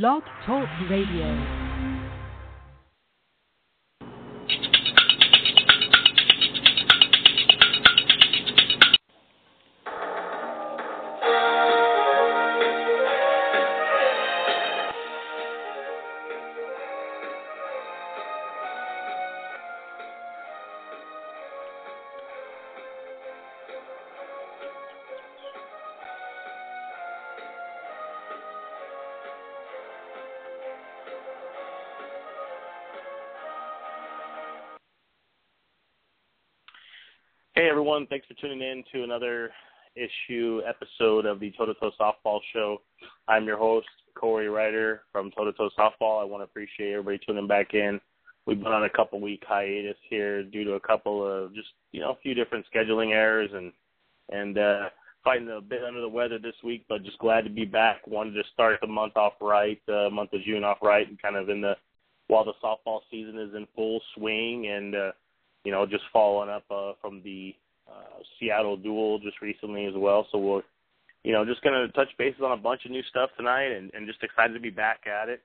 Blog Talk Radio. Everyone, thanks for tuning in to another issue episode of the Toe to Toe Softball Show. I'm your host, Corey Ryder from Toe to Toe Softball. I want to appreciate everybody tuning back in. We've been on a couple week hiatus here due to a couple of just you know a few different scheduling errors and and uh fighting a bit under the weather this week, but just glad to be back. Wanted to start the month off right, uh, month of June off right, and kind of in the while the softball season is in full swing and uh you know, just following up uh, from the Seattle duel just recently as well. So we're, you know, just going to touch bases on a bunch of new stuff tonight and, and just excited to be back at it.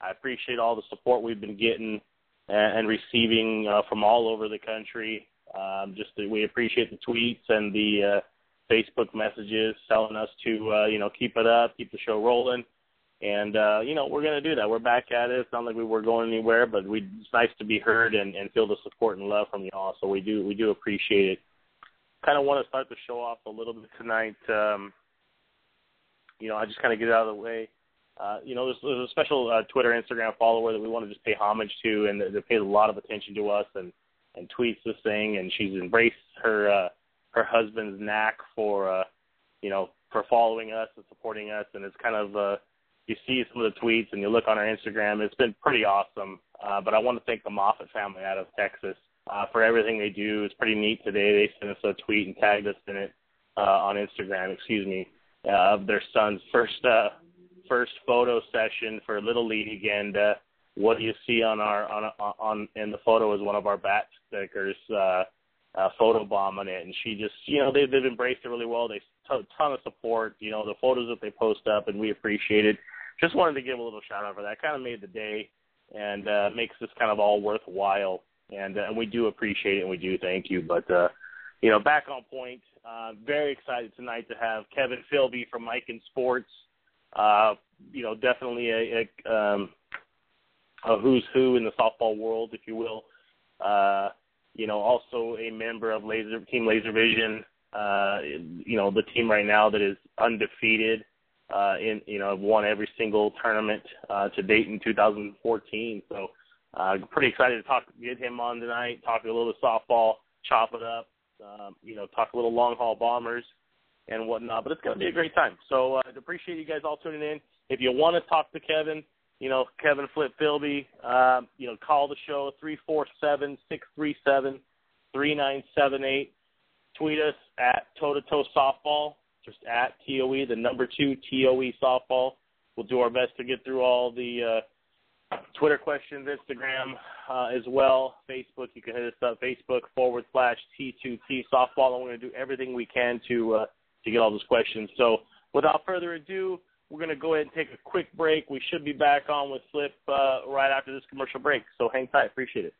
I appreciate all the support we've been getting and, and receiving uh, from all over the country. Um, just we appreciate the tweets and the uh, Facebook messages telling us to, uh, you know, keep it up, keep the show rolling. And uh, you know, we're gonna do that. We're back at it. It's not like we were going anywhere, but we it's nice to be heard and, and feel the support and love from y'all. So we do we do appreciate it. Kind of want to start the show off a little bit tonight. Um, you know, I just kind of get it out of the way. Uh, you know, there's, there's a special uh, Twitter, Instagram follower that we want to just pay homage to, and they pays a lot of attention to us and and tweets this thing, and she's embraced her uh, her husband's knack for uh, you know for following us and supporting us, and it's kind of uh, you see some of the tweets and you look on our Instagram. It's been pretty awesome. Uh, but I want to thank the Moffat family out of Texas uh, for everything they do. It's pretty neat today. They sent us a tweet and tagged us in it uh, on Instagram. Excuse me, uh, of their son's first uh, first photo session for Little League, and uh, what you see on our on on in the photo is one of our bat stickers. Uh, uh, photo bomb on it, and she just, you know, they, they've embraced it really well. They t- ton of support, you know, the photos that they post up, and we appreciate it just wanted to give a little shout out for that. Kind of made the day and uh, makes this kind of all worthwhile. And, uh, we do appreciate it and we do thank you. But, uh, you know, back on point, uh, very excited tonight to have Kevin Filby from Miken Sports. Uh, you know, definitely a, a, um, a who's who in the softball world, if you will. Uh, you know, also a member of Laser Team Laser Vision. Uh, you know, the team right now that is undefeated uh, in you know won every single tournament uh, to date in 2014. So uh, pretty excited to talk get him on tonight, talk a little softball, chop it up, um, you know, talk a little long haul bombers and whatnot. But it's going to be a great time. So uh, I appreciate you guys all tuning in. If you want to talk to Kevin, you know Kevin Flip Filby, um, you know call the show three four seven six three seven three nine seven eight. Tweet us at toe to toe softball just at TOE, the number two TOE softball. We'll do our best to get through all the uh, Twitter questions, Instagram uh, as well, Facebook. You can hit us up, Facebook forward slash T2T softball. And we're going to do everything we can to uh, to get all those questions. So without further ado, we're going to go ahead and take a quick break. We should be back on with Flip uh, right after this commercial break. So hang tight. Appreciate it.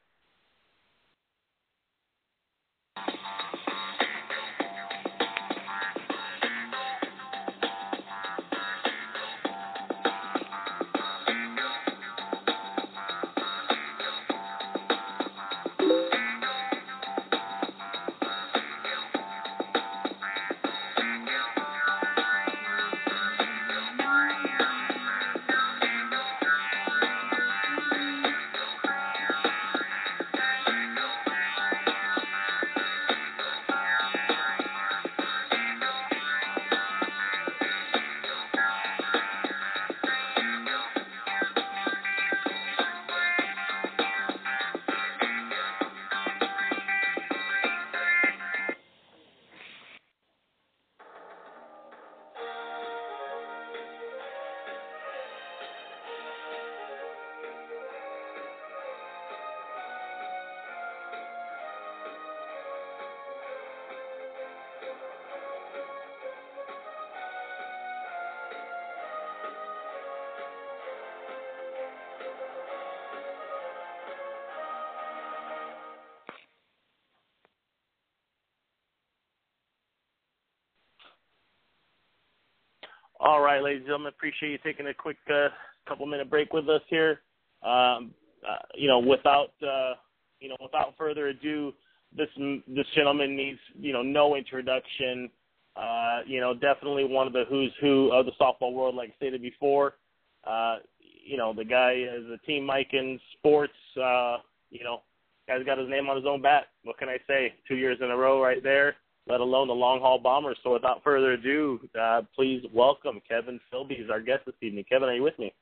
Ladies and gentlemen, appreciate you taking a quick uh, couple minute break with us here. Um, uh, you know, without uh, you know, without further ado, this this gentleman needs you know no introduction. Uh, you know, definitely one of the who's who of the softball world, like I stated before. Uh, you know, the guy is a team Miken sports. Uh, you know, guy's got his name on his own bat. What can I say? Two years in a row, right there. Let alone the long haul bombers. So, without further ado, uh, please welcome Kevin Filby as our guest this evening. Kevin, are you with me?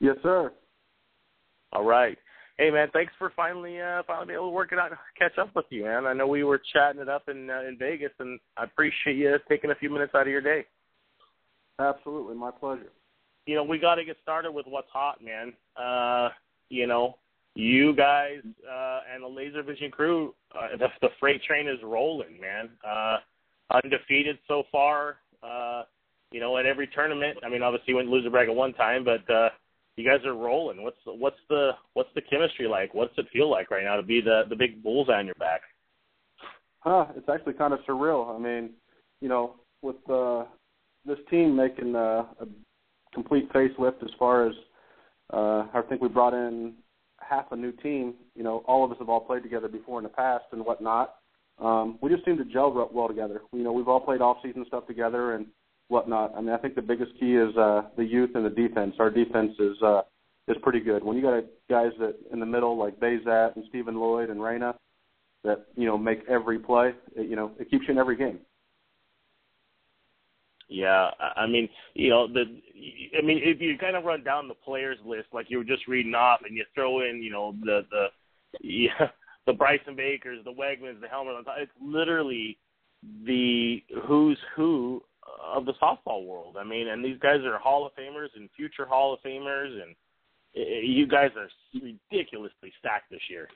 Yes, sir. All right. Hey man, thanks for finally uh finally being able to work it out catch up with you, man. I know we were chatting it up in uh, in Vegas and I appreciate you taking a few minutes out of your day. Absolutely, my pleasure. You know, we got to get started with what's hot, man. Uh, you know, you guys uh and the Laser Vision crew, uh, the the freight train is rolling, man. Uh undefeated so far. Uh you know, at every tournament. I mean, obviously you went loser brag at one time, but uh you guys are rolling. What's what's the what's the chemistry like? What's it feel like right now to be the the big bullseye on your back? Huh, it's actually kind of surreal. I mean, you know, with uh, this team making uh, a complete facelift as far as uh, I think we brought in half a new team. You know, all of us have all played together before in the past and whatnot. Um, we just seem to gel well together. You know, we've all played off-season stuff together, and whatnot. I mean, I think the biggest key is uh, the youth and the defense. Our defense is uh, is pretty good. When you got guys that in the middle like Bazat and Stephen Lloyd and Reyna that you know make every play, it, you know, it keeps you in every game. Yeah, I mean, you know, the I mean, if you kind of run down the players list like you were just reading off, and you throw in, you know, the the yeah, the Bryson Bakers, the Wegmans, the Helmer, it's literally the who's who of the softball world. I mean, and these guys are Hall of Famers and future Hall of Famers, and you guys are ridiculously stacked this year.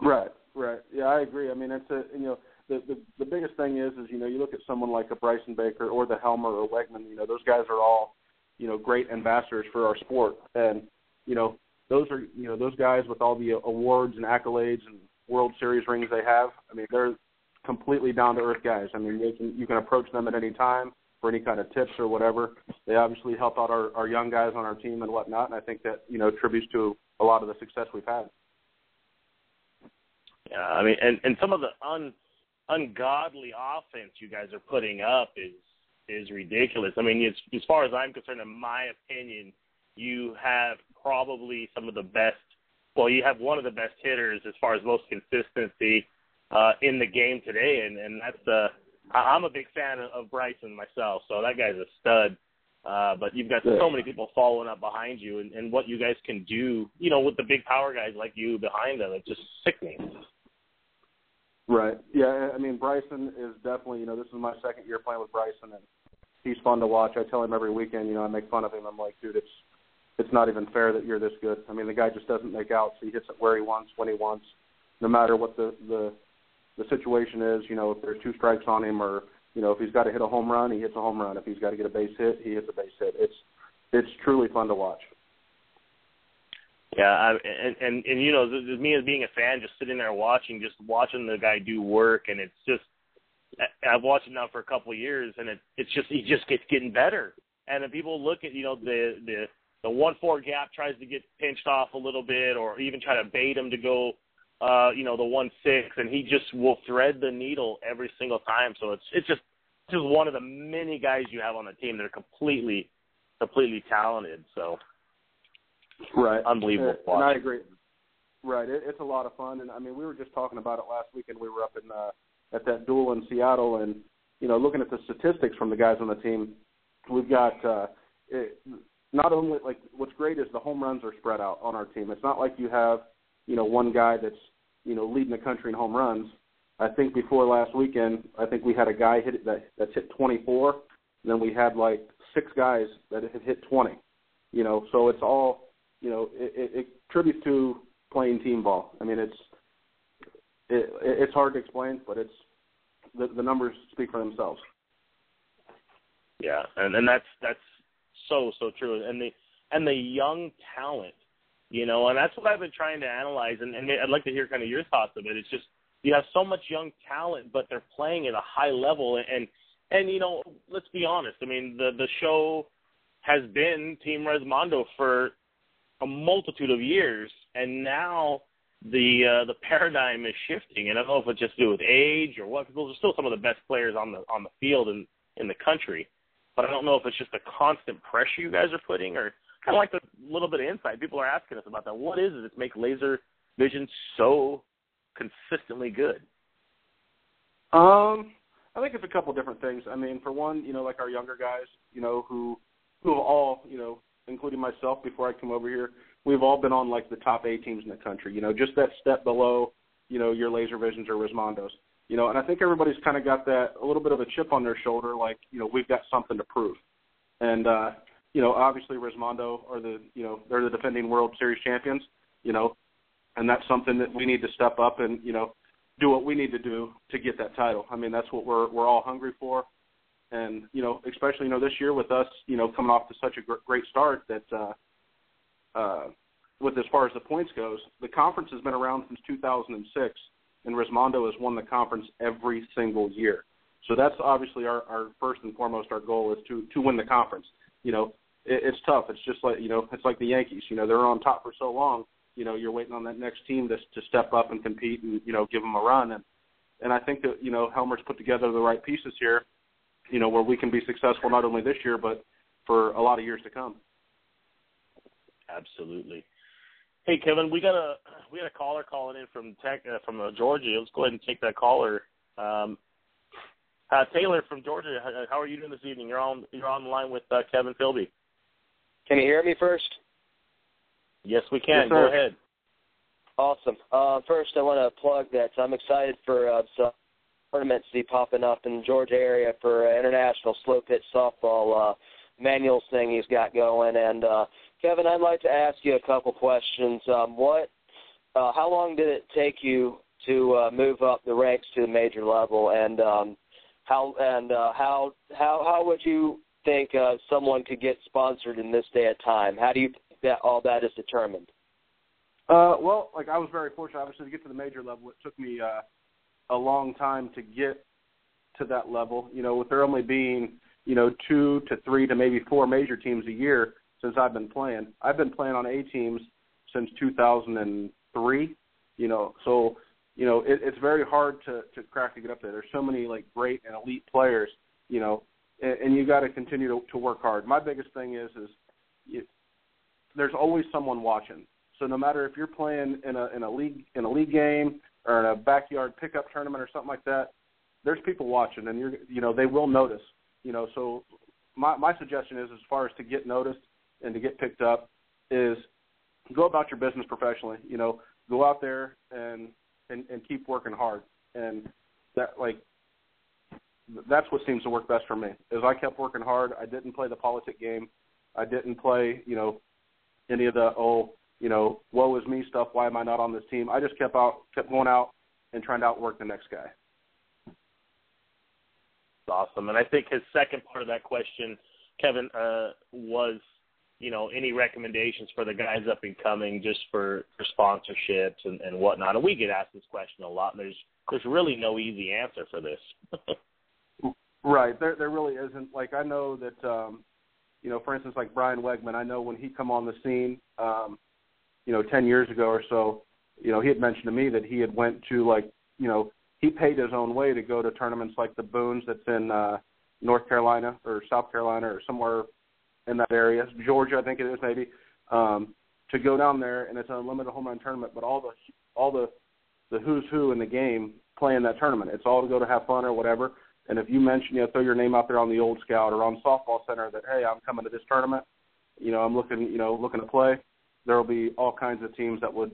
Right, right. Yeah, I agree. I mean, it's a you know the the biggest thing is is you know you look at someone like a Bryson Baker or the Helmer or Wegman. You know, those guys are all you know great ambassadors for our sport, and you know those are you know those guys with all the awards and accolades and World Series rings they have. I mean, they're completely down to earth guys. I mean, they can you can approach them at any time for any kind of tips or whatever. They obviously help out our, our young guys on our team and whatnot, and I think that you know attributes to a lot of the success we've had. Yeah, I mean, and and some of the un ungodly offense you guys are putting up is is ridiculous. I mean, it's, as far as I'm concerned, in my opinion, you have probably some of the best. Well, you have one of the best hitters as far as most consistency uh, in the game today, and and that's uh, I'm a big fan of, of Bryson myself, so that guy's a stud. Uh, but you've got so many people following up behind you, and, and what you guys can do, you know, with the big power guys like you behind them, it's just sickening. Right. Yeah. I mean, Bryson is definitely, you know, this is my second year playing with Bryson, and he's fun to watch. I tell him every weekend, you know, I make fun of him. I'm like, dude, it's it's not even fair that you're this good. I mean, the guy just doesn't make outs. He hits it where he wants, when he wants, no matter what the the the situation is, you know, if there's two strikes on him, or you know, if he's got to hit a home run, he hits a home run. If he's got to get a base hit, he hits a base hit. It's it's truly fun to watch. Yeah, I, and and and you know, me as being a fan, just sitting there watching, just watching the guy do work, and it's just I've watched him now for a couple of years, and it it's just he just gets getting better. And then people look at you know the the the one four gap tries to get pinched off a little bit, or even try to bait him to go uh, you know, the one six, and he just will thread the needle every single time. So it's it's just just one of the many guys you have on the team that are completely completely talented. So right, unbelievable. Uh, and I agree. Right, it, it's a lot of fun, and I mean, we were just talking about it last weekend. We were up in uh, at that duel in Seattle, and you know, looking at the statistics from the guys on the team, we've got uh, it, not only like what's great is the home runs are spread out on our team. It's not like you have you know one guy that's you know, leading the country in home runs. I think before last weekend, I think we had a guy hit that that's hit 24. And then we had like six guys that have hit 20. You know, so it's all you know. It, it, it tributes to playing team ball. I mean, it's it, it's hard to explain, but it's the, the numbers speak for themselves. Yeah, and and that's that's so so true. And the and the young talent you know, and that's what I've been trying to analyze, and, and I'd like to hear kind of your thoughts of it. It's just you have so much young talent, but they're playing at a high level, and And you know, let's be honest. I mean, the the show has been Team Resmondo for a multitude of years, and now the uh, the paradigm is shifting. And I don't know if it's just to do with age or what. Those are still some of the best players on the on the field in in the country, but I don't know if it's just the constant pressure you guys are putting, or kind of like the little bit of insight. People are asking us about that. What is it that makes laser vision so consistently good? Um, I think it's a couple different things. I mean, for one, you know, like our younger guys, you know, who who have all, you know, including myself before I come over here, we've all been on like the top A teams in the country. You know, just that step below, you know, your Laser Visions or Resmondos. You know, and I think everybody's kind of got that a little bit of a chip on their shoulder, like you know, we've got something to prove. And uh, you know, obviously Resmondo are the you know they're the defending World Series champions. You know, and that's something that we need to step up and you know do what we need to do to get that title. I mean, that's what we're we're all hungry for. And you know, especially you know this year with us, you know, coming off to such a great start that uh, uh, with as far as the points goes, the conference has been around since 2006, and Resmondo has won the conference every single year. So that's obviously our, our first and foremost our goal is to to win the conference. You know, it, it's tough. It's just like you know, it's like the Yankees. You know, they're on top for so long. You know, you're waiting on that next team to to step up and compete and you know give them a run. And and I think that you know Helmer's put together the right pieces here. You know, where we can be successful not only this year but for a lot of years to come. Absolutely. Hey Kevin, we got a we got a caller calling in from tech uh, from uh, Georgia. Let's go ahead and take that caller. Um, uh, Taylor from Georgia, how are you doing this evening? You're on you're on the line with uh, Kevin Filby. Can you hear me first? Yes, we can. Yes, go ahead. Awesome. Uh, first, I want to plug that I'm excited for uh, some tournaments to be popping up in the Georgia area for uh, international slow pitch softball uh, manuals thing he's got going, and uh, Kevin, I'd like to ask you a couple questions. Um, what, uh, how long did it take you to uh, move up the ranks to the major level, and um, how and uh, how how how would you think uh, someone could get sponsored in this day of time? How do you think that all that is determined? Uh, well, like I was very fortunate, obviously, to get to the major level. It took me uh, a long time to get to that level. You know, with there only being you know two to three to maybe four major teams a year since I've been playing. I've been playing on A teams since 2003. You know, so you know it, it's very hard to to crack to get up there. There's so many like great and elite players. You know, and, and you got to continue to, work hard. My biggest thing is is you, there's always someone watching. So no matter if you're playing in a in a league in a league game or in a backyard pickup tournament or something like that, there's people watching, and you're you know they will notice. You know, so my my suggestion is as far as to get noticed and to get picked up is go about your business professionally. You know, go out there and and, and keep working hard. And that like that's what seems to work best for me. Is I kept working hard. I didn't play the politic game. I didn't play, you know, any of the oh, you know, woe is me stuff. Why am I not on this team? I just kept out, kept going out and trying to outwork the next guy. Awesome. And I think his second part of that question, Kevin, uh, was you know, any recommendations for the guys up and coming just for, for sponsorships and, and whatnot? And we get asked this question a lot, and there's there's really no easy answer for this. right. There there really isn't. Like I know that um you know, for instance like Brian Wegman, I know when he come on the scene, um, you know, ten years ago or so, you know, he had mentioned to me that he had went to like, you know, he paid his own way to go to tournaments like the Boones that's in uh North Carolina or South Carolina or somewhere in that area, Georgia, I think it is maybe, um, to go down there and it's an unlimited home run tournament. But all the all the the who's who in the game play in that tournament. It's all to go to have fun or whatever. And if you mention, you know, throw your name out there on the old scout or on softball center that hey, I'm coming to this tournament, you know, I'm looking, you know, looking to play. There will be all kinds of teams that would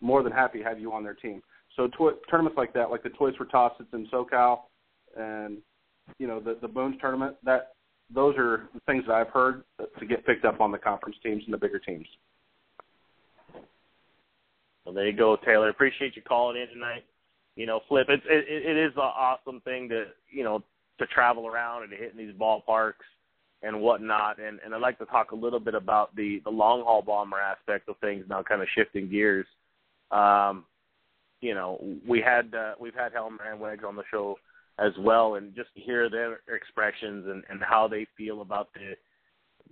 more than happy have you on their team. So to- tournaments like that, like the Toys for Tots, it's in SoCal, and you know the the Boones tournament. That those are the things that I've heard to get picked up on the conference teams and the bigger teams. Well, there you go, Taylor. Appreciate you calling in tonight. You know, Flip, it's it, it is an awesome thing to you know to travel around and to hit in these ballparks and whatnot. And and I'd like to talk a little bit about the the long haul bomber aspect of things now, kind of shifting gears. Um, you know, we had uh, we've had Helmer and Wags on the show as well, and just to hear their expressions and, and how they feel about the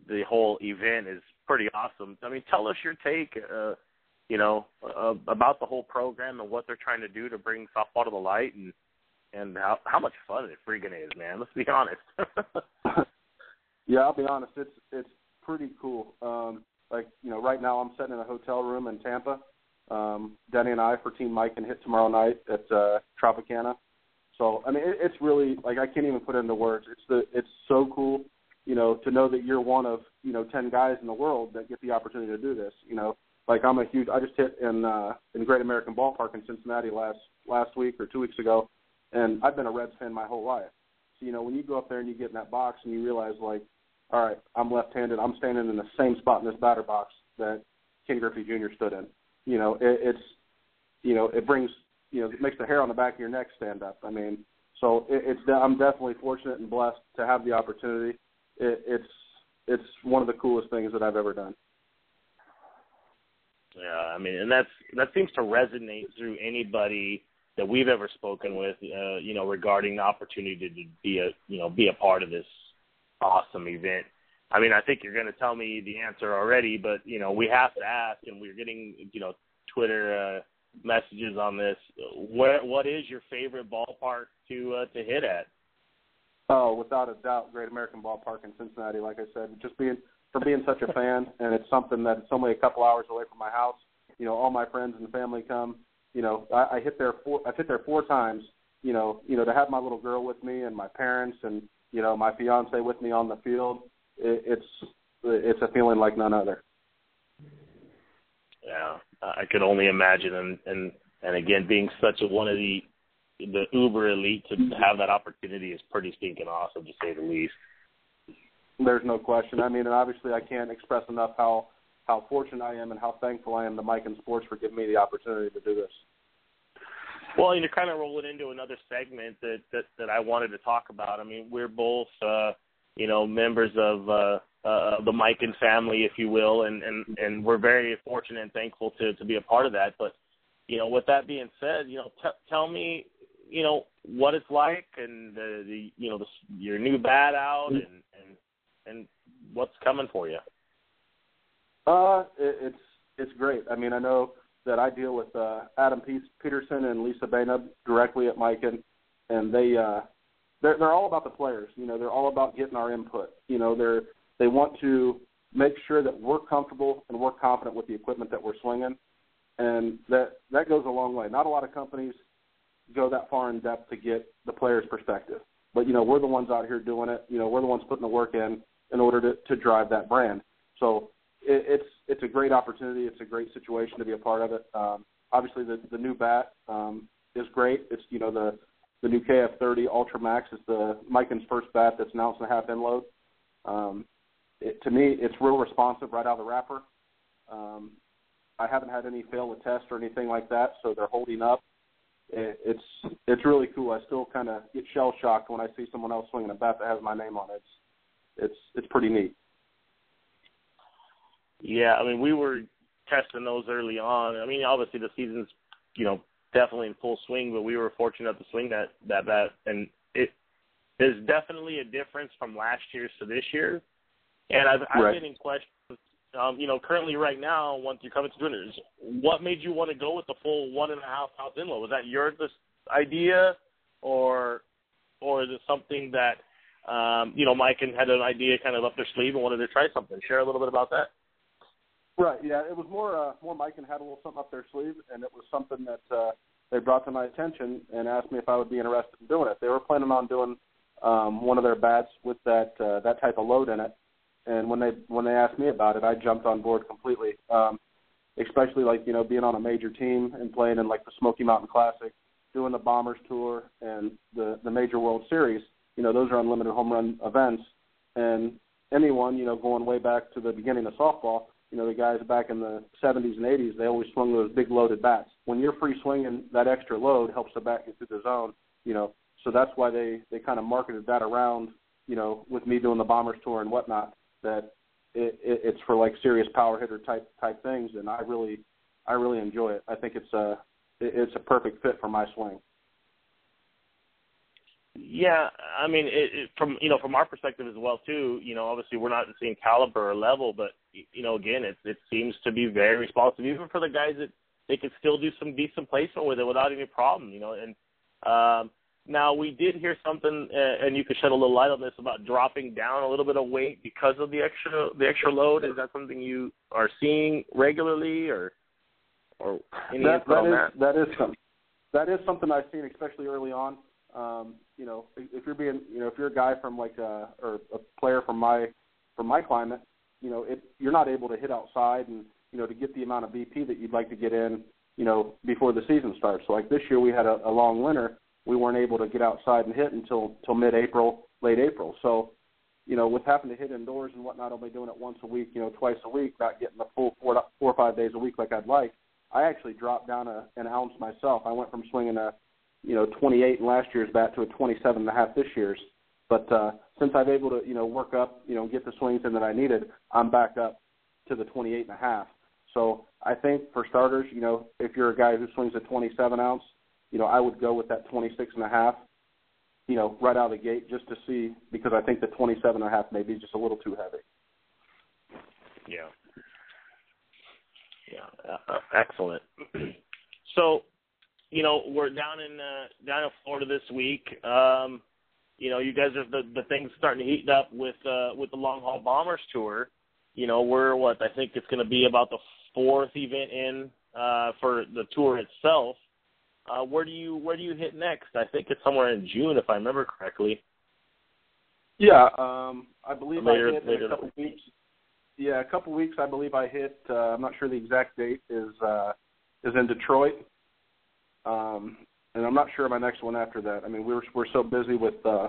the whole event is pretty awesome. I mean, tell us your take, uh, you know, uh, about the whole program and what they're trying to do to bring softball to the light, and and how how much fun it freaking is, man. Let's be honest. yeah, I'll be honest. It's it's pretty cool. Um, like you know, right now I'm sitting in a hotel room in Tampa. Um, Denny and I for Team Miken hit tomorrow night at uh, Tropicana. So I mean, it, it's really like I can't even put into words. It's the it's so cool, you know, to know that you're one of you know ten guys in the world that get the opportunity to do this. You know, like I'm a huge. I just hit in uh, in Great American Ballpark in Cincinnati last last week or two weeks ago, and I've been a Reds fan my whole life. So you know, when you go up there and you get in that box and you realize like, all right, I'm left-handed. I'm standing in the same spot in this batter box that Ken Griffey Jr. stood in. You know, it, it's you know, it brings you know, it makes the hair on the back of your neck stand up. I mean, so it, it's I'm definitely fortunate and blessed to have the opportunity. It, it's it's one of the coolest things that I've ever done. Yeah, I mean, and that's that seems to resonate through anybody that we've ever spoken with, uh, you know, regarding the opportunity to be a, you know, be a part of this awesome event. I mean, I think you're going to tell me the answer already, but you know, we have to ask, and we're getting, you know, Twitter uh, messages on this. What what is your favorite ballpark to uh, to hit at? Oh, without a doubt, Great American Ballpark in Cincinnati. Like I said, just being for being such a fan, and it's something that's only a couple hours away from my house. You know, all my friends and family come. You know, I, I hit there four. I've hit there four times. You know, you know, to have my little girl with me and my parents and you know my fiance with me on the field. It, it's it's a feeling like none other. Yeah, I could only imagine, and and and again, being such a one of the the uber elite to have that opportunity is pretty stinking awesome to say the least. There's no question. I mean, and obviously, I can't express enough how how fortunate I am and how thankful I am to Miken Sports for giving me the opportunity to do this. Well, you're kind of rolling into another segment that that, that I wanted to talk about. I mean, we're both, uh, you know, members of uh, uh, the Miken family, if you will, and, and and we're very fortunate and thankful to to be a part of that. But you know, with that being said, you know, t- tell me, you know, what it's like and the, the you know the, your new bat out and and and what's coming for you. Uh, it, it's it's great. I mean, I know that I deal with uh, Adam Peterson and Lisa Bainub directly at Miken, and they uh, they're they're all about the players. You know, they're all about getting our input. You know, they're they want to make sure that we're comfortable and we're confident with the equipment that we're swinging, and that that goes a long way. Not a lot of companies go that far in depth to get the player's perspective, but you know we're the ones out here doing it. You know we're the ones putting the work in in order to to drive that brand. So it, it's it's a great opportunity. It's a great situation to be a part of it. Um, obviously, the the new bat um, is great. It's you know the the new KF30 Ultra Max is the Miken's first bat that's an ounce and a half end load. Um, it, to me, it's real responsive right out of the wrapper. Um, I haven't had any fail to test or anything like that, so they're holding up. It, it's it's really cool. I still kind of get shell shocked when I see someone else swinging a bat that has my name on it. It's it's it's pretty neat. Yeah, I mean, we were testing those early on. I mean, obviously the season's you know definitely in full swing, but we were fortunate enough to swing that that bat, and it there's definitely a difference from last year's to this year. And I've, I've right. been in questions, um, you know, currently right now, once you're coming to is what made you want to go with the full one and a half ounce inlet? Was that your this idea, or or is it something that um, you know Miken had an idea kind of up their sleeve and wanted to try something? Share a little bit about that. Right. Yeah, it was more uh, more Miken had a little something up their sleeve, and it was something that uh, they brought to my attention and asked me if I would be interested in doing it. They were planning on doing um, one of their bats with that uh, that type of load in it, and when they when they asked me about it, I jumped on board completely. Um, especially like you know being on a major team and playing in like the Smoky Mountain Classic, doing the Bombers tour and the the Major World Series. You know those are unlimited home run events, and anyone you know going way back to the beginning of softball, you know the guys back in the 70s and 80s, they always swung those big loaded bats. When you're free swinging, that extra load helps the bat get through the zone. You know, so that's why they they kind of marketed that around. You know, with me doing the Bombers tour and whatnot that it, it, it's for like serious power hitter type type things, and I really I really enjoy it. I think it's a it's a perfect fit for my swing. Yeah, I mean, it, it, from you know from our perspective as well too. You know, obviously we're not the same caliber or level, but you know, again, it it seems to be very responsive, even for the guys that they can still do some decent placement with it without any problem. You know, and um, now we did hear something, uh, and you could shed a little light on this about dropping down a little bit of weight because of the extra the extra load. Is that something you are seeing regularly, or or any that, that on is, that? That is something. That is something I've seen, especially early on. Um, you know, if you're being, you know, if you're a guy from like a or a player from my from my climate, you know, it you're not able to hit outside and you know to get the amount of BP that you'd like to get in, you know, before the season starts. Like this year we had a, a long winter, we weren't able to get outside and hit until till mid-April, late April. So, you know, with having to hit indoors and whatnot, only doing it once a week, you know, twice a week, not getting the full four four or five days a week like I'd like. I actually dropped down a, an ounce myself. I went from swinging a you know 28 in last year's bat to a 27 and a half this year's. But uh, since I've able to you know work up, you know get the swings in that I needed, I'm back up to the 28 and a half. So I think for starters, you know, if you're a guy who swings a 27 ounce, you know, I would go with that 26 and a half, you know, right out of the gate just to see because I think the 27 and a half may be just a little too heavy. Yeah. Yeah. Uh, excellent. so you know, we're down in uh, down in Florida this week. Um, you know, you guys are the the things starting to heat up with uh, with the long haul bombers tour. You know, we're what I think it's going to be about the fourth event in uh, for the tour itself. Uh, where do you where do you hit next? I think it's somewhere in June, if I remember correctly. Yeah, um, I believe later, I hit later in a couple weeks. Yeah, a couple weeks. I believe I hit. Uh, I'm not sure the exact date is uh, is in Detroit. Um, and I'm not sure my next one after that. I mean, we're we're so busy with uh,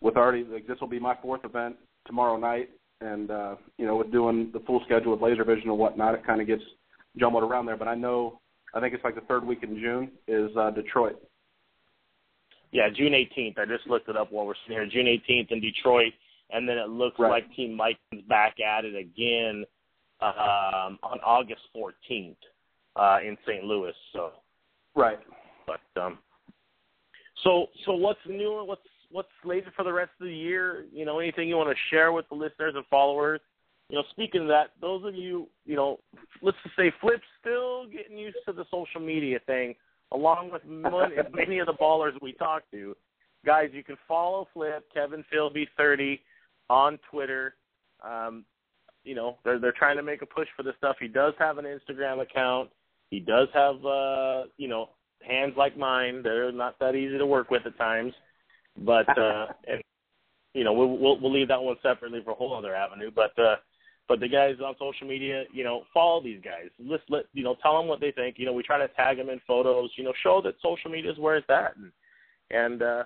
with already like this will be my fourth event tomorrow night, and uh, you know, with doing the full schedule with laser vision and whatnot, it kind of gets jumbled around there. But I know I think it's like the third week in June is uh, Detroit. Yeah, June 18th. I just looked it up while we're sitting here. June 18th in Detroit, and then it looks right. like Team Mike's back at it again um, on August 14th uh, in St. Louis. So Right. But um so so what's new what's what's slated for the rest of the year? You know, anything you want to share with the listeners and followers? You know, speaking of that, those of you, you know, let's just say Flip's still getting used to the social media thing, along with many, of the ballers we talk to. Guys, you can follow Flip, Kevin Filby thirty on Twitter. Um, you know, they're they're trying to make a push for this stuff. He does have an Instagram account. He does have, uh, you know, hands like mine. They're not that easy to work with at times, but uh, and you know, we'll, we'll we'll leave that one separately for a whole other avenue. But uh, but the guys on social media, you know, follow these guys. Let's let you know, tell them what they think. You know, we try to tag them in photos. You know, show that social media is where it's at, and and uh,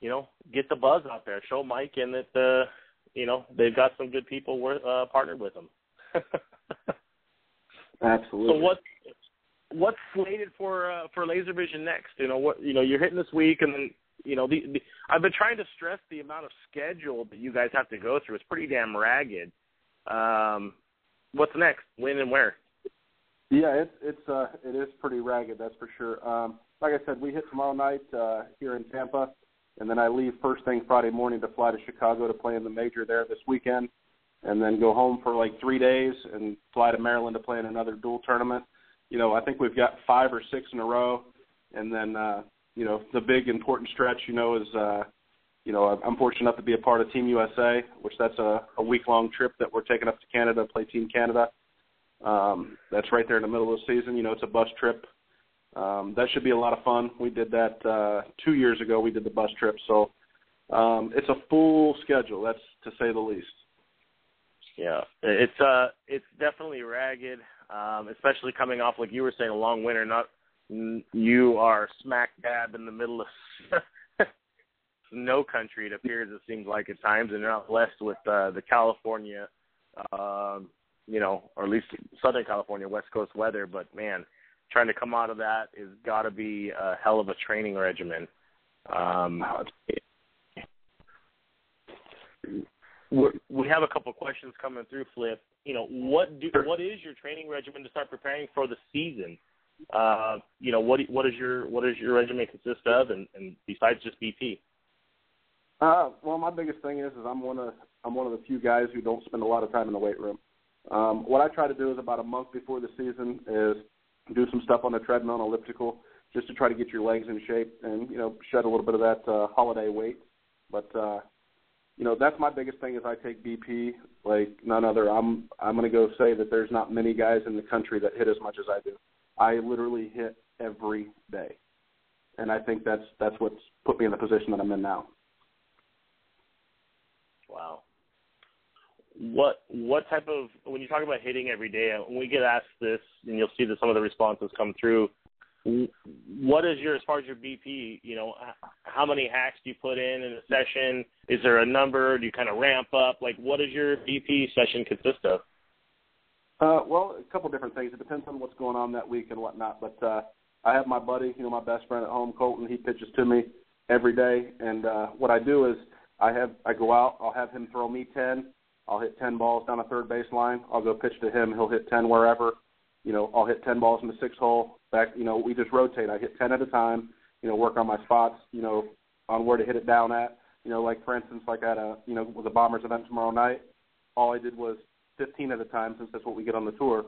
you know, get the buzz out there. Show Miken that uh, you know they've got some good people worth, uh, partnered with them. Absolutely. So what what's slated for uh, for Laser Vision next? You know what you know you're hitting this week, and then you know the, the I've been trying to stress the amount of schedule that you guys have to go through. It's pretty damn ragged. Um, what's next? When and where? Yeah, it's it's uh it is pretty ragged, that's for sure. Um, like I said, we hit tomorrow night uh, here in Tampa, and then I leave first thing Friday morning to fly to Chicago to play in the major there this weekend and then go home for like three days and fly to Maryland to play in another dual tournament. You know, I think we've got five or six in a row, and then uh, you know the big important stretch. You know, is uh, you know I'm fortunate enough to be a part of Team USA, which that's a, a week long trip that we're taking up to Canada to play Team Canada. Um, that's right there in the middle of the season. You know, it's a bus trip. Um, that should be a lot of fun. We did that uh, two years ago. We did the bus trip, so um, it's a full schedule. That's to say the least. Yeah, it's uh, it's definitely ragged, um, especially coming off like you were saying a long winter. Not you are smack dab in the middle of no country. It appears it seems like at times, and you're not blessed with uh, the California, um, you know, or at least Southern California West Coast weather. But man, trying to come out of that is got to be a hell of a training regimen. Um, we have a couple questions coming through, Flip. You know, what do what is your training regimen to start preparing for the season? uh, you know, what what is your what does your regimen consist of, and, and besides just BP? Uh, well, my biggest thing is is I'm one of I'm one of the few guys who don't spend a lot of time in the weight room. Um, what I try to do is about a month before the season is do some stuff on the treadmill and elliptical just to try to get your legs in shape and you know shed a little bit of that uh, holiday weight. But uh, you know that's my biggest thing is I take BP like none other. I'm I'm to go say that there's not many guys in the country that hit as much as I do. I literally hit every day, and I think that's that's what's put me in the position that I'm in now. Wow. What what type of when you talk about hitting every day? When we get asked this, and you'll see that some of the responses come through what is your as far as your BP? You know, how many hacks do you put in in a session? Is there a number? Do you kind of ramp up? Like, what does your BP session consist of? Uh, well, a couple different things. It depends on what's going on that week and whatnot. But uh, I have my buddy, you know, my best friend at home, Colton. He pitches to me every day, and uh, what I do is I have I go out. I'll have him throw me ten. I'll hit ten balls down a third base line. I'll go pitch to him. He'll hit ten wherever you know, I'll hit 10 balls in the six hole. Back, you know, we just rotate. I hit 10 at a time. You know, work on my spots. You know, on where to hit it down at. You know, like for instance, like at a, you know, with the Bombers event tomorrow night, all I did was 15 at a time, since that's what we get on the tour.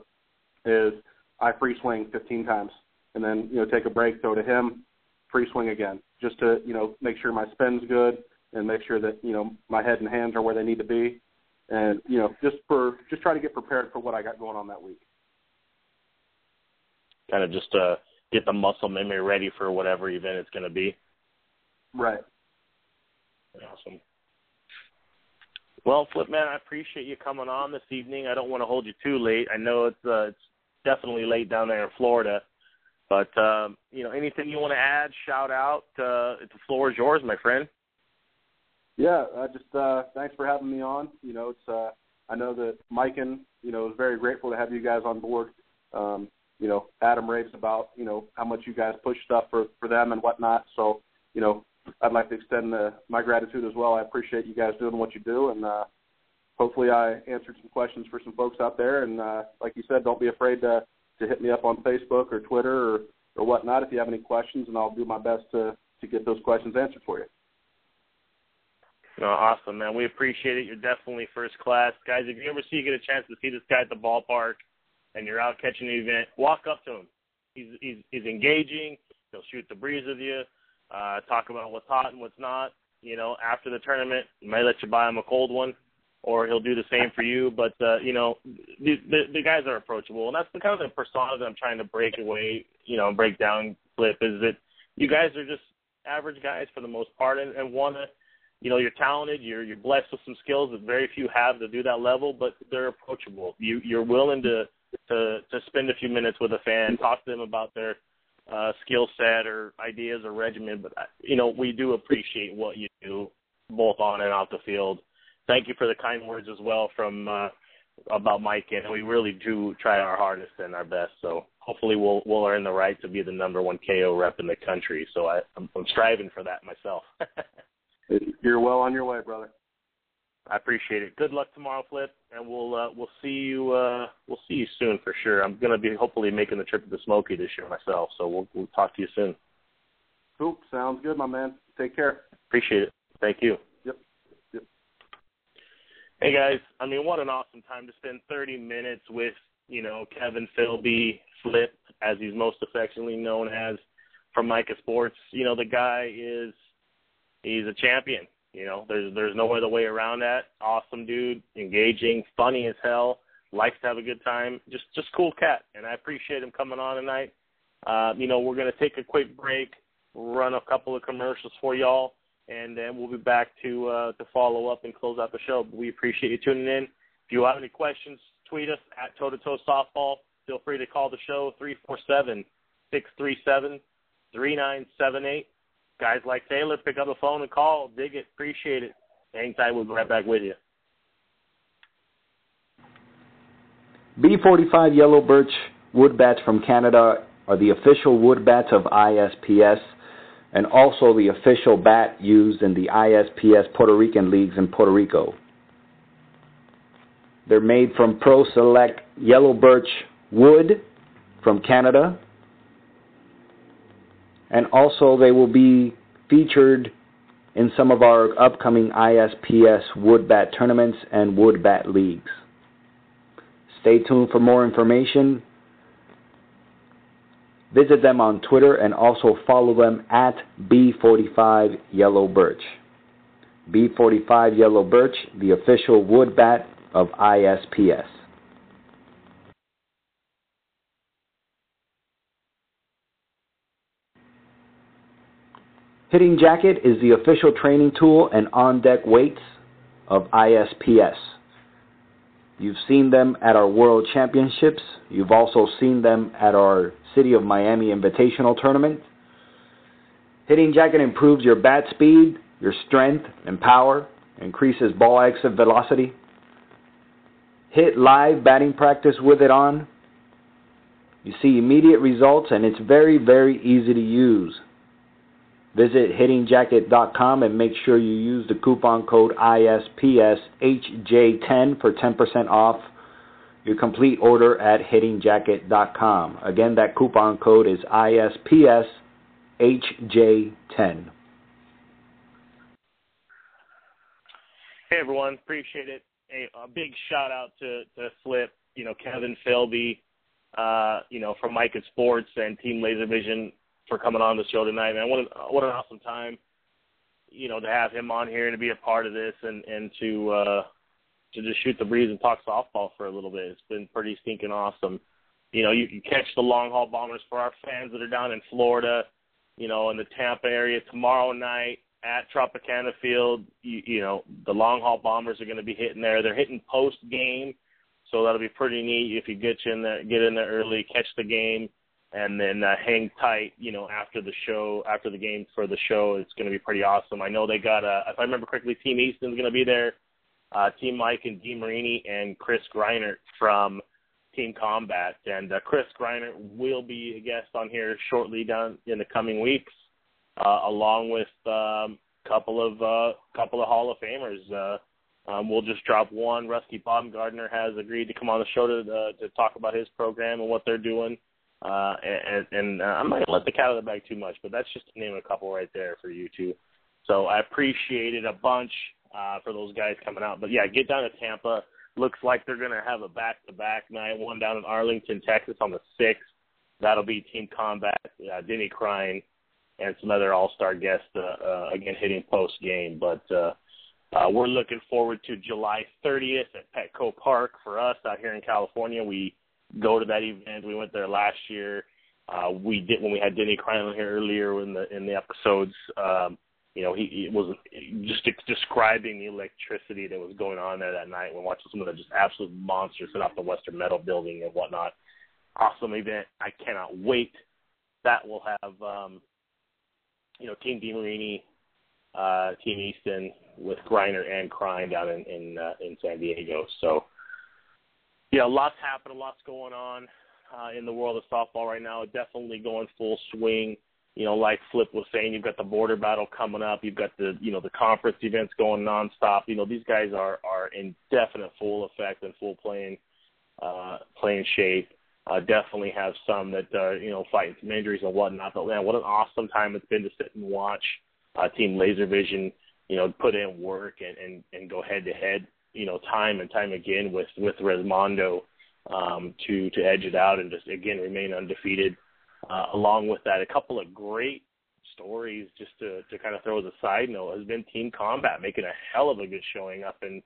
Is I free swing 15 times, and then you know take a break, throw to him, free swing again, just to you know make sure my spin's good and make sure that you know my head and hands are where they need to be, and you know just for just try to get prepared for what I got going on that week kind of just to get the muscle memory ready for whatever event it's going to be. Right. Awesome. Well, Flip man, I appreciate you coming on this evening. I don't want to hold you too late. I know it's uh, it's definitely late down there in Florida, but um, you know, anything you want to add, shout out. Uh, the floor is yours, my friend. Yeah, uh, just uh, thanks for having me on. You know, it's uh, I know that Miken you know is very grateful to have you guys on board. Um, you know, Adam raves about, you know, how much you guys push stuff for, for them and whatnot. So, you know, I'd like to extend the, my gratitude as well. I appreciate you guys doing what you do, and uh, hopefully I answered some questions for some folks out there. And uh, like you said, don't be afraid to to hit me up on Facebook or Twitter or or whatnot if you have any questions, and I'll do my best to to get those questions answered for you. No, awesome, man. We appreciate it. You're definitely first class, guys. If you ever see you get a chance to see this guy at the ballpark and you're out catching an event, walk up to him. He's he's, he's engaging. He'll shoot the breeze with you. Uh, talk about what's hot and what's not. You know, after the tournament, he might let you buy him a cold one, or he'll do the same for you. But uh, you know, the, the the guys are approachable, and that's the kind of the persona that I'm trying to break away. You know, break down. Flip is that you guys are just average guys for the most part, and, and want to you know you're talented you're you're blessed with some skills that very few have to do that level but they're approachable you you're willing to to to spend a few minutes with a fan, talk to them about their uh, skill set or ideas or regimen. But uh, you know, we do appreciate what you do both on and off the field. Thank you for the kind words as well from uh, about Mike, and we really do try our hardest and our best. So hopefully, we'll we'll earn the right to be the number one KO rep in the country. So I, I'm, I'm striving for that myself. You're well on your way, brother. I appreciate it. Good luck tomorrow, Flip, and we'll uh, we'll see you uh, we'll see you soon for sure. I'm gonna be hopefully making the trip to the Smoky this year myself, so we'll we'll talk to you soon. Cool. Sounds good, my man. Take care. Appreciate it. Thank you. Yep. Yep. Hey guys, I mean, what an awesome time to spend 30 minutes with you know Kevin Filby Flip, as he's most affectionately known as, from Miken Sports. You know, the guy is he's a champion you know, there's there's no other way around that. Awesome dude, engaging, funny as hell, likes to have a good time. Just just cool cat, and I appreciate him coming on tonight. Uh, you know, we're gonna take a quick break, run a couple of commercials for y'all, and then we'll be back to uh, to follow up and close out the show. But we appreciate you tuning in. If you have any questions, tweet us at Toe to Toe Softball. Feel free to call the show three four seven six three seven three nine seven eight guys like Taylor, pick up the phone and call. Dig it. Appreciate it. Hang tight. We'll be right back with you. B45 Yellow Birch wood bats from Canada are the official wood bats of ISPS and also the official bat used in the ISPS Puerto Rican leagues in Puerto Rico. They're made from Pro Select Yellow Birch wood from Canada And also, they will be featured in some of our upcoming ISPS wood bat tournaments and wood bat leagues. Stay tuned for more information. Visit them on Twitter and also follow them at B45 Yellow Birch. B45 Yellow Birch, the official wood bat of ISPS. Hitting Jacket is the official training tool and on deck weights of ISPS. You've seen them at our World Championships. You've also seen them at our City of Miami Invitational Tournament. Hitting Jacket improves your bat speed, your strength and power, increases ball exit velocity. Hit live batting practice with it on. You see immediate results and it's very, very easy to use. Visit hittingjacket.com and make sure you use the coupon code ISPSHJ10 for 10% off your complete order at hittingjacket.com. Again, that coupon code is ISPSHJ10. Hey everyone, appreciate it. A, big shout out to, to Flip, you know, Kevin Filby, uh, you know, from Miken Sports and Team Laser Vision for coming on the show tonight, man. What an, what an awesome time, you know, to have him on here and to be a part of this and and to uh, to just shoot the breeze and talk softball for a little bit. It's been pretty stinking awesome. You know, you, you catch the long haul bombers for our fans that are down in Florida, you know, in the Tampa area tomorrow night at Tropicana Field. You, you know, the long haul bombers are going to be hitting there. They're hitting post game, so that'll be pretty neat if you get you in there, get in there early, catch the game and then uh, hang tight, you know, after the show, after the game for the show. It's going to be pretty awesome. I know they got, uh, if I remember correctly, Team Easton's going to be there. Uh, Team Mike and DeMarini and Chris Greinert from Team Combat. And uh, Chris Greinert will be a guest on here shortly down in the coming weeks, uh, along with um, a couple of uh, couple of Hall of Famers. Uh, um, we'll just drop one. Rusty Baumgardner has agreed to come on the show to uh, to talk about his program and what they're doing. Uh, and and uh, I'm not gonna let the cat out of the bag too much, but that's just to name a couple right there for you two. So I appreciate it a bunch uh, for those guys coming out. But yeah, get down to Tampa. Looks like they're gonna have a back-to-back night. One down in Arlington, Texas, on the sixth. That'll be Team Combat, uh, Denny Crine, and some other All-Star guests uh, uh, again hitting post game. But uh, uh, we're looking forward to July 30th at Petco Park for us out here in California. We go to that event. We went there last year. Uh, we did when we had Denny on here earlier in the in the episodes. Um, you know, he, he was just describing the electricity that was going on there that night. We're watching some of the just absolute monsters set off the Western Metal Building and whatnot. Awesome event. I cannot wait. That will have, um, you know, Team DeMarini, uh, Team Easton with Griner and Crine down in in, uh, in San Diego. So yeah, lots happening, lots going on uh, in the world of softball right now. Definitely going full swing. You know, like Flip was saying, you've got the border battle coming up. You've got the you know the conference events going nonstop. You know, these guys are are in definite full effect and full playing uh, playing shape. Uh, definitely have some that uh, you know fighting some injuries and whatnot. But man, what an awesome time it's been to sit and watch uh, Team Laser Vision, you know, put in work and and, and go head to head you know time and time again with with Resmondo um, to to edge it out and just again remain undefeated. Uh, along with that, a couple of great stories just to to kind of throw as a side note has been Team Combat making a hell of a good showing up in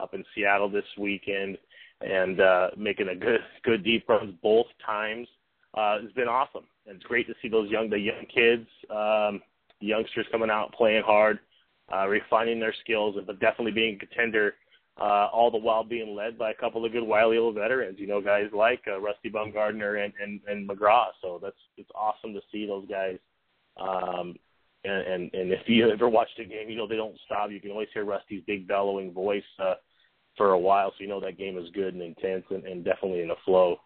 up in Seattle this weekend and uh, making a good good deep runs both times. Uh, it's been awesome. And it's great to see those young the young kids, um, youngsters coming out playing hard, uh, refining their skills, but definitely being a contender uh, all the while being led by a couple of good wily old veterans. You know, guys like uh, Rusty Baumgardner and, and and McGraw. So that's it's awesome to see those guys. Um, and, and and if you ever watched a game, you know they don't stop. You can always hear Rusty's big bellowing voice uh, for a while, so you know that game is good and intense and, and definitely in a flow.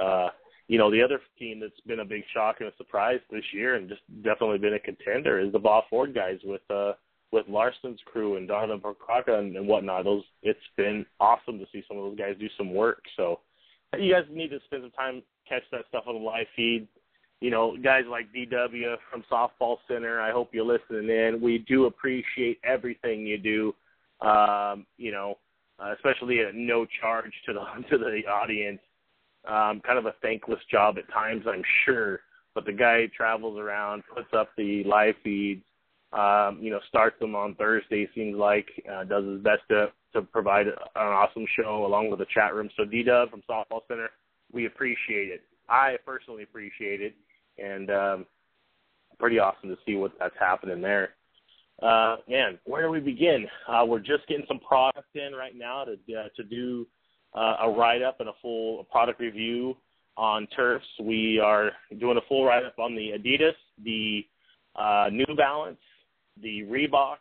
Uh, you know, the other team that's been a big shock and a surprise this year, and just definitely been a contender, is the Bob Ford guys with. uh with Larson's crew and Donovan Procaka and, and whatnot. Those it's been awesome to see some of those guys do some work. So you guys need to spend some time catch that stuff on the live feed. you know, guys like DW from Softball Center, I hope you're listening in. We do appreciate everything you do. Um, you know, uh, especially at no charge to the to the audience. Um, kind of a thankless job at times, I'm sure. But the guy travels around, puts up the live feeds, um, you know, starts them on Thursday. Seems like uh, does his best to to provide an awesome show along with the chat room. So D Dub from Softball Center, we appreciate it. I personally appreciate it, and um, pretty awesome to see what that's happening there. Uh, man, where do we begin? Uh, we're just getting some product in right now to uh, to do uh, a write up and a full product review on turfs. We are doing a full write up on the Adidas, the uh, New Balance, the Reebok.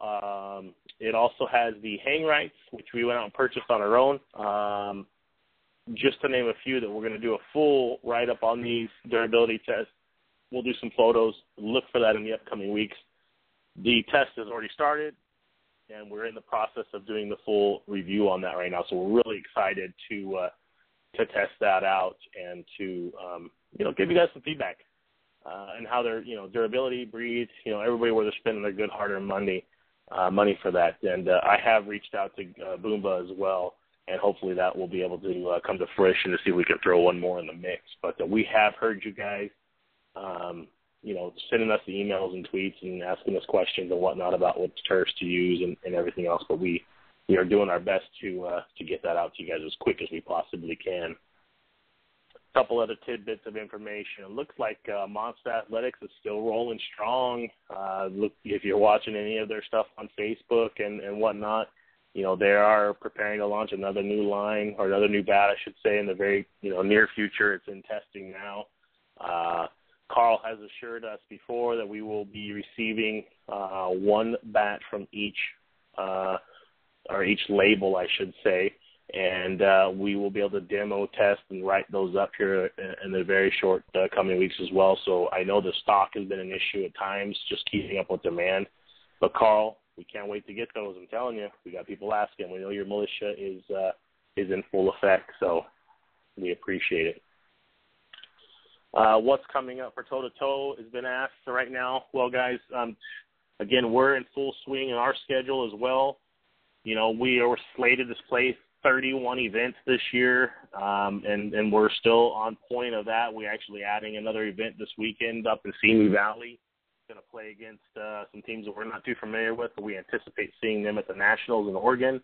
Um, it also has the Hang-Rights, which we went out and purchased on our own. Um, just to name a few that we're going to do a full write up on these durability tests. We'll do some photos. Look for that in the upcoming weeks. The test has already started, and we're in the process of doing the full review on that right now. So we're really excited to uh, to test that out and to um, you know give you guys some feedback uh, and how their you know durability, breathe, you know everybody where they're spending their good hard-earned money uh, money for that. And uh, I have reached out to uh, Boombah as well, and hopefully that will be able to uh, come to fruition to see if we can throw one more in the mix. But uh, we have heard you guys. Um, you know, sending us the emails and tweets and asking us questions and whatnot about what turfs to use and, and everything else. But we we are doing our best to uh, to get that out to you guys as quick as we possibly can. Couple other tidbits of information. It looks like uh, Monster Athletics is still rolling strong. Uh, look, if you're watching any of their stuff on Facebook and and whatnot, you know they are preparing to launch another new line or another new bat, I should say, in the very you know near future. It's in testing now. Uh, Carl has assured us before that we will be receiving uh, one bat from each uh, or each label, I should say, and uh, we will be able to demo test and write those up here in the very short uh, coming weeks as well. So I know the stock has been an issue at times, just keeping up with demand. But Carl, we can't wait to get those. I'm telling you, we got people asking. We know your militia is uh, is in full effect, so we appreciate it. Uh, what's coming up for toe to toe has been asked right now. Well, guys, um, again, we're in full swing in our schedule as well. You know, we are slated to play 31 events this year, um, and and we're still on point of that. We're actually adding another event this weekend up in Simi Valley. Going to play against uh, some teams that we're not too familiar with, but we anticipate seeing them at the Nationals in Oregon.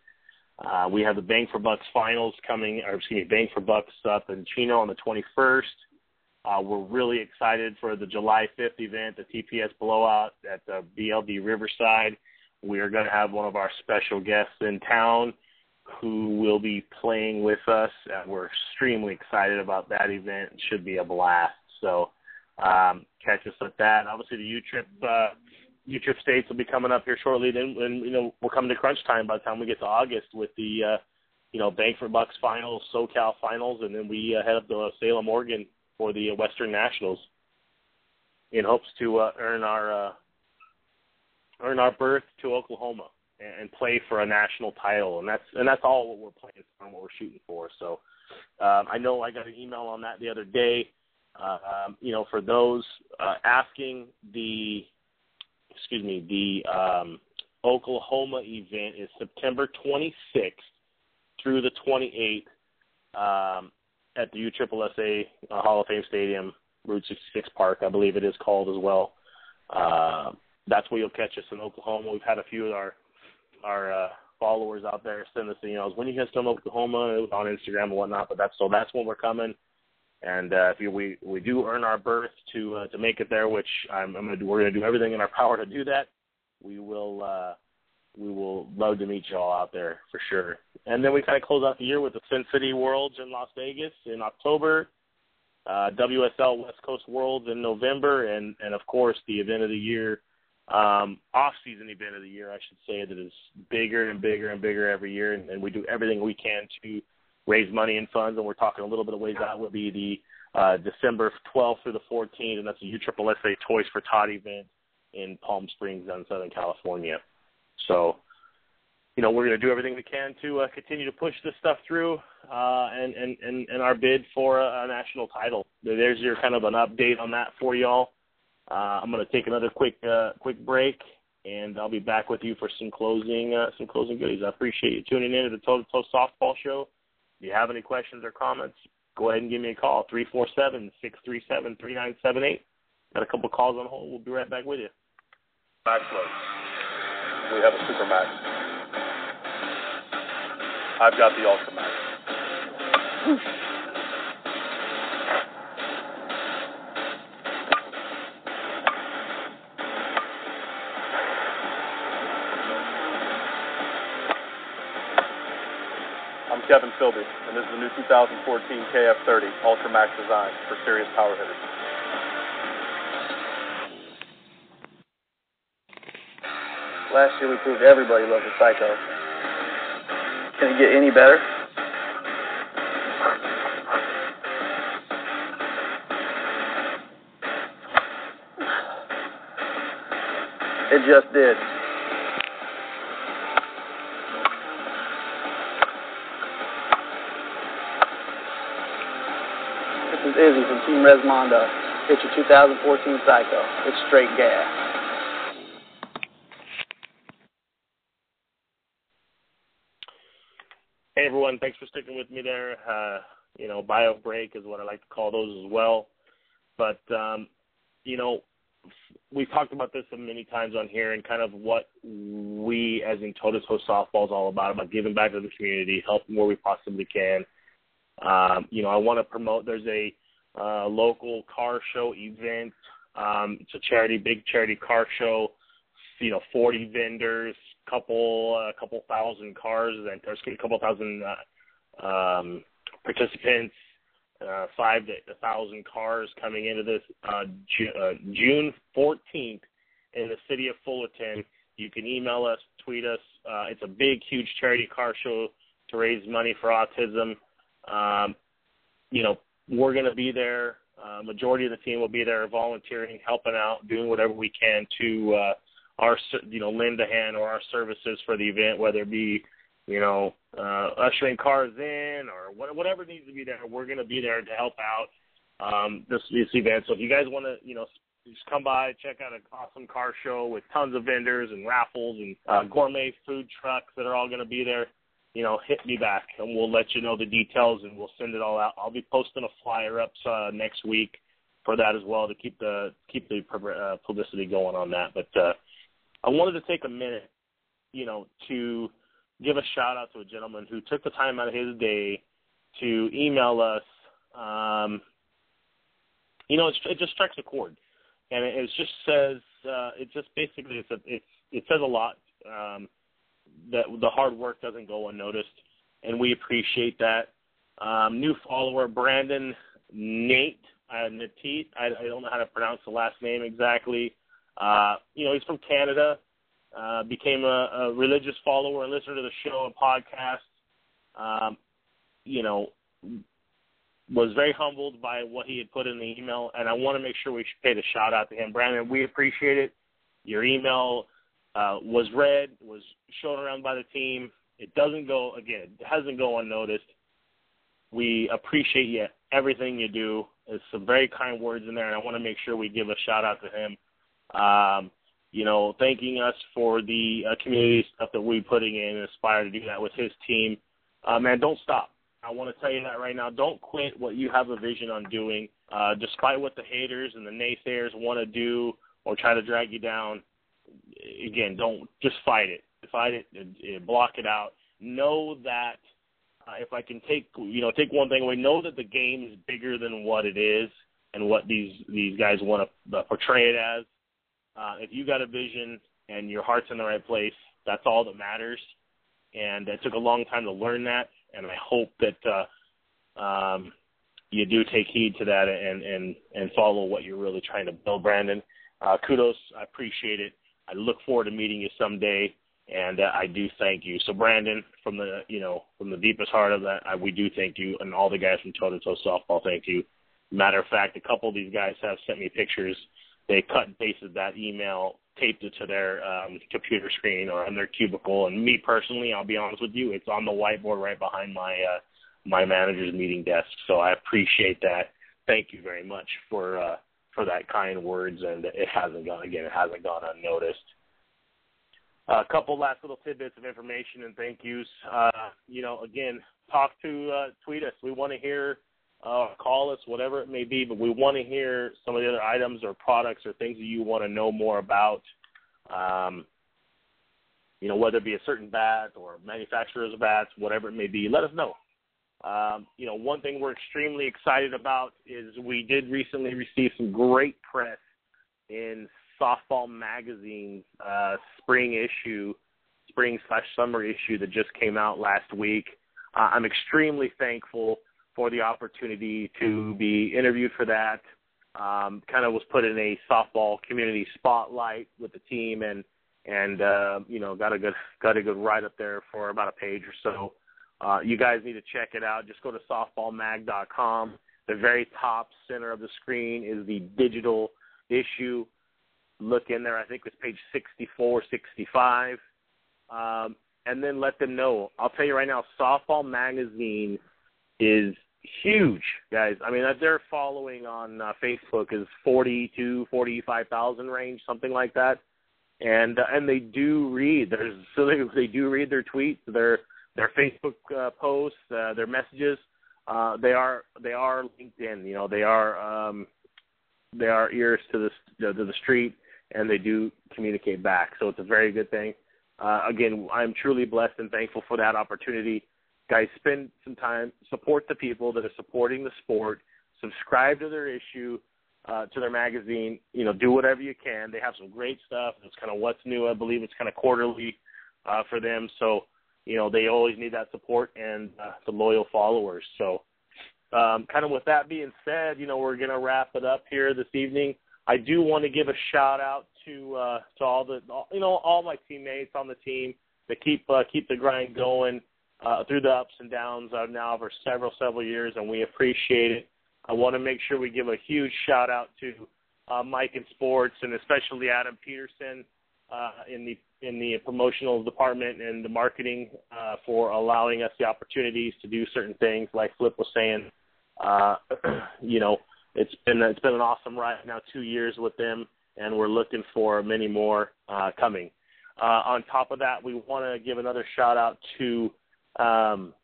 Uh, we have the Bang for Bucks finals coming, or excuse me, Bang for Bucks up in Chino on the 21st. Uh, we're really excited for the July 5th event, the TPS blowout at the BLD Riverside. We are going to have one of our special guests in town who will be playing with us. And we're extremely excited about that event. It should be a blast. So um, catch us at that. Obviously, the U-Trip uh, U-Trip states will be coming up here shortly. Then, and, you know, we're coming to crunch time by the time we get to August with the uh, you know Bang for Bucks finals, SoCal finals, and then we uh, head up to Salem, Oregon for the Western Nationals in hopes to uh, earn our uh, earn our berth to Oklahoma and, play for a national title, and that's and that's all what we're playing for and what we're shooting for. So um, I know I got an email on that the other day. Uh, um, you know, for those uh, asking, the excuse me, the um, Oklahoma event is September 26th through the 28th. Um, at the USSSA uh, Hall of Fame Stadium, Route 66 Park, I believe it is called as well. Uh, that's where you'll catch us in Oklahoma. We've had a few of our our uh, followers out there send us emails when you guys come to Oklahoma on Instagram and whatnot. But that's so that's when we're coming. And uh, if you, we we do earn our berth to uh, to make it there, which I'm, I'm gonna do, we're gonna do everything in our power to do that. We will uh, we will love to meet you all out there for sure. And then we kind of close out the year with the Sin City Worlds in Las Vegas in October, uh, WSL West Coast Worlds in November, and and of course the event of the year, um, off-season event of the year, I should say, that is bigger and bigger and bigger every year, and, and we do everything we can to raise money and funds. And we're talking a little bit of ways out would be the uh, December 12th through the 14th, and that's a USSSA Toys for Todd event in Palm Springs, in Southern California. So you know, we're going to do everything we can to uh, continue to push this stuff through uh, and, and, and, and our bid for a, a national title. There's your kind of an update on that for y'all. Uh, I'm going to take another quick uh, quick break, and I'll be back with you for some closing uh, some closing goodies. I appreciate you tuning in to the Toe to Toe Softball Show. If you have any questions or comments, go ahead and give me a call three four seven six three seven three nine seven eight. Got a couple calls on hold. We'll be right back with you. Max load. We have a Super Max. I've got the Ultra Max. Kevin Filby, and this is the new 2014 KF30 Ultra Max design for serious power hitters. Last year we proved everybody loves a psycho. Can it get any better? It just did. From Team Resmondo. It's your 2014 Psycho. It's straight gas. Hey everyone, thanks for sticking with me there. Uh, you know, bio break is what I like to call those as well. But um, you know, we've talked about this many times on here, and kind of what we, as in Toe to Toe Softball, is all about about giving back to the community, helping where we possibly can. Um, you know, I want to promote. There's a uh, local car show event. Um, it's a charity, big charity car show. You know, 40 vendors, couple, a uh, couple thousand cars, and there's a couple thousand uh, um, participants. Uh, five to a thousand cars coming into this uh, Ju- uh, June 14th in the city of Fullerton. You can email us, tweet us. Uh, it's a big, huge charity car show to raise money for autism. Um, you know, we're going to be there. Uh, majority of the team will be there, volunteering, helping out, doing whatever we can to uh, our, you know, lend a hand or our services for the event, whether it be, you know, uh, ushering cars in or whatever needs to be there. We're going to be there to help out um, this this event. So if you guys want to, you know, just come by, check out an awesome car show with tons of vendors and raffles and uh, gourmet food trucks that are all going to be there you know, hit me back and we'll let you know the details and we'll send it all out. I'll be posting a flyer up uh, next week for that as well to keep the keep the uh, publicity going on that. But uh, I wanted to take a minute, you know, to give a shout out to a gentleman who took the time out of his day to email us. Um, you know, it just strikes a chord, and it, it just says uh, it just basically it's a, it's it says a lot. Um, that the hard work doesn't go unnoticed, and we appreciate that. Um, new follower Brandon Nate uh, Natit. I, I don't know how to pronounce the last name exactly. Uh, you know, he's from Canada. Uh, became a, a religious follower and listener to the show and podcast. Um, you know, was very humbled by what he had put in the email, and I want to make sure we pay the shout out to him. Brandon, we appreciate it. Your email uh, was read, was shown around by the team. It doesn't go again. It hasn't go unnoticed. We appreciate you everything you do. There's some very kind words in there, and I want to make sure we give a shout out to him. Um, you know, thanking us for the uh, community stuff that we're putting in and aspire to do that with his team. Uh, man, don't stop. I want to tell you that right now. Don't quit what you have a vision on doing. Uh, despite what the haters and the naysayers want to do or try to drag you down, again, don't just fight it. Fight it, block it out. Know that uh, if I can take you know take one thing away, know that the game is bigger than what it is and what these these guys want to uh, portray it as. Uh, if you got a vision and your heart's in the right place, that's all that matters. And it took a long time to learn that, and I hope that uh, um, you do take heed to that and and and follow what you're really trying to build, Brandon. Uh, kudos, I appreciate it. I look forward to meeting you someday, and uh, I do thank you. So, Brandon, from the you know from the deepest heart of that, I, we do thank you, and all the guys from Toe to Toe Softball, thank you. Matter of fact, a couple of these guys have sent me pictures. They cut and pasted that email taped it to their um, computer screen or on their cubicle. And me personally, I'll be honest with you, it's on the whiteboard right behind my uh, my manager's meeting desk. So I appreciate that. Thank you very much for uh, for that kind words, and it hasn't gone again. It hasn't gone unnoticed. A couple last little tidbits of information and thank yous. Uh, you know, again, talk to uh, tweet us. We want to hear, uh, call us, whatever it may be, but we want to hear some of the other items or products or things that you want to know more about. Um, you know, whether it be a certain bat or manufacturers bats, whatever it may be, let us know. Um, you know, one thing we're extremely excited about is we did recently receive some great press in Softball Magazine's uh, spring issue, spring slash summer issue that just came out last week. Uh, I'm extremely thankful for the opportunity to be interviewed for that. Um, kind of was put in a softball community spotlight with the team, and and uh, you know got a good got a good write up there for about a page or so. Uh, you guys need to check it out. Just go to softballmag.com. The very top center of the screen is the digital issue. Look in there. I think it's page 64, 65. Um, and then let them know. I'll tell you right now, Softball Magazine is huge, guys. I mean, their following on uh, Facebook is 40 to 45,000 range, something like that. And uh, and they do read. There's so they, they do read their tweets. They're their Facebook uh, posts, uh, their messages. Uh, they are they are LinkedIn. You know, they are um, they are ears to the to the street, and they do communicate back. So it's a very good thing. Uh, again, I'm truly blessed and thankful for that opportunity. Guys, spend some time, support the people that are supporting the sport, subscribe to their issue, uh, to their magazine. You know, do whatever you can. They have some great stuff. It's kind of what's new. I believe it's kind of quarterly uh, for them. So you know they always need that support and uh, the loyal followers. So, um, kind of with that being said, you know we're going to wrap it up here this evening. I do want to give a shout out to uh, to all the you know all my teammates on the team that keep uh, keep the grind going uh, through the ups and downs of now for several several years, and we appreciate it. I want to make sure we give a huge shout out to uh, Miken Sports and especially Adam Peterson uh, in the in the promotional department and the marketing uh, for allowing us the opportunities to do certain things. Like Flip was saying, uh, you know, it's been it's been an awesome ride now, two years with them, and we're looking for many more uh, coming. Uh, on top of that, we want to give another shout out to um,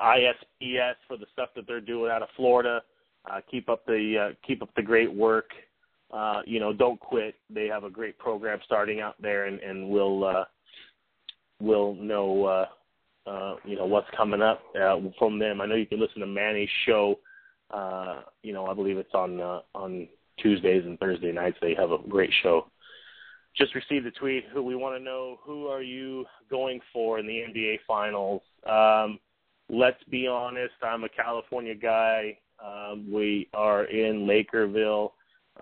ISPS for the stuff that they're doing out of Florida. Uh, keep up the uh, keep up the great work uh, you know, don't quit. They have a great program starting out there, and and we'll uh, we'll know uh, uh, you know what's coming up uh, from them. I know you can listen to Manny's show. Uh, you know, I believe it's on uh, on Tuesdays and Thursday nights. They have a great show. Just received a tweet. Who we want to know? Who are you going for in the NBA Finals? Um, let's be honest. I'm a California guy. Um, we are in Lakerville.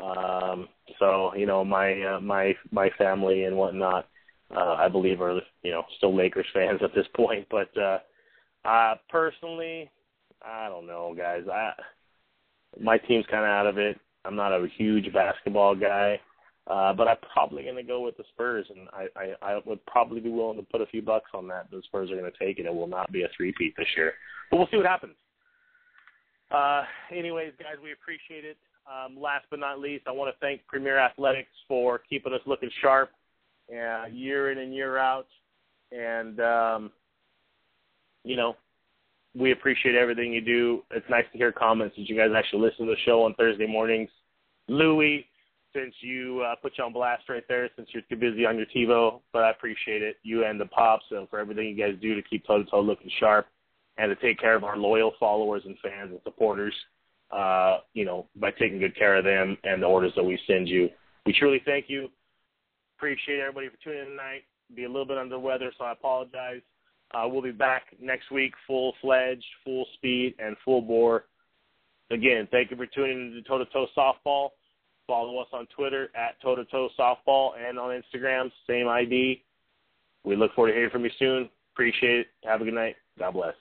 Um, so you know, my uh, my my family and whatnot, uh, I believe are you know still Lakers fans at this point. But uh, uh, personally, I don't know, guys. I my team's kind of out of it. I'm not a huge basketball guy, uh, but I'm probably going to go with the Spurs, and I, I I would probably be willing to put a few bucks on that. The Spurs are going to take it. It will not be a three-peat this year, but we'll see what happens. Uh, anyways, guys, we appreciate it. Um, last but not least, I want to thank Premier Athletics for keeping us looking sharp uh, year in and year out. And, um, you know, we appreciate everything you do. It's nice to hear comments that you guys actually listen to the show on Thursday mornings. Louie, since you uh, put you on blast right there, since you're too busy on your TiVo, but I appreciate it. You and the Pops and for everything you guys do to keep toe to toe looking sharp and to take care of our loyal followers and fans and supporters uh, you know, by taking good care of them and the orders that we send you. We truly thank you. Appreciate everybody for tuning in tonight. Be a little bit under the weather, so I apologize. Uh, we'll be back next week, full fledged, full speed, and full bore. Again, thank you for tuning in to Toe to Toe Softball. Follow us on Twitter at Toe to Toe Softball and on Instagram, same ID. We look forward to hearing from you soon. Appreciate it. Have a good night. God bless.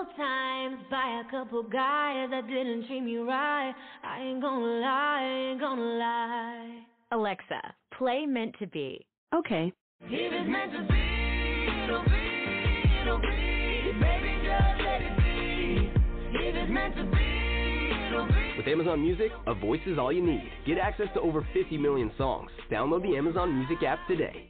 Couple times by a couple guys that didn't treat me right. I ain't gonna lie, I ain't gonna lie. Alexa, play Meant to Be. Okay. If it's meant to be, it'll be, it'll be. Baby, just let it be. If it's meant to be, it'll be. With Amazon Music, a voice is all you need. Get access to over 50 million songs. Download the Amazon Music app today.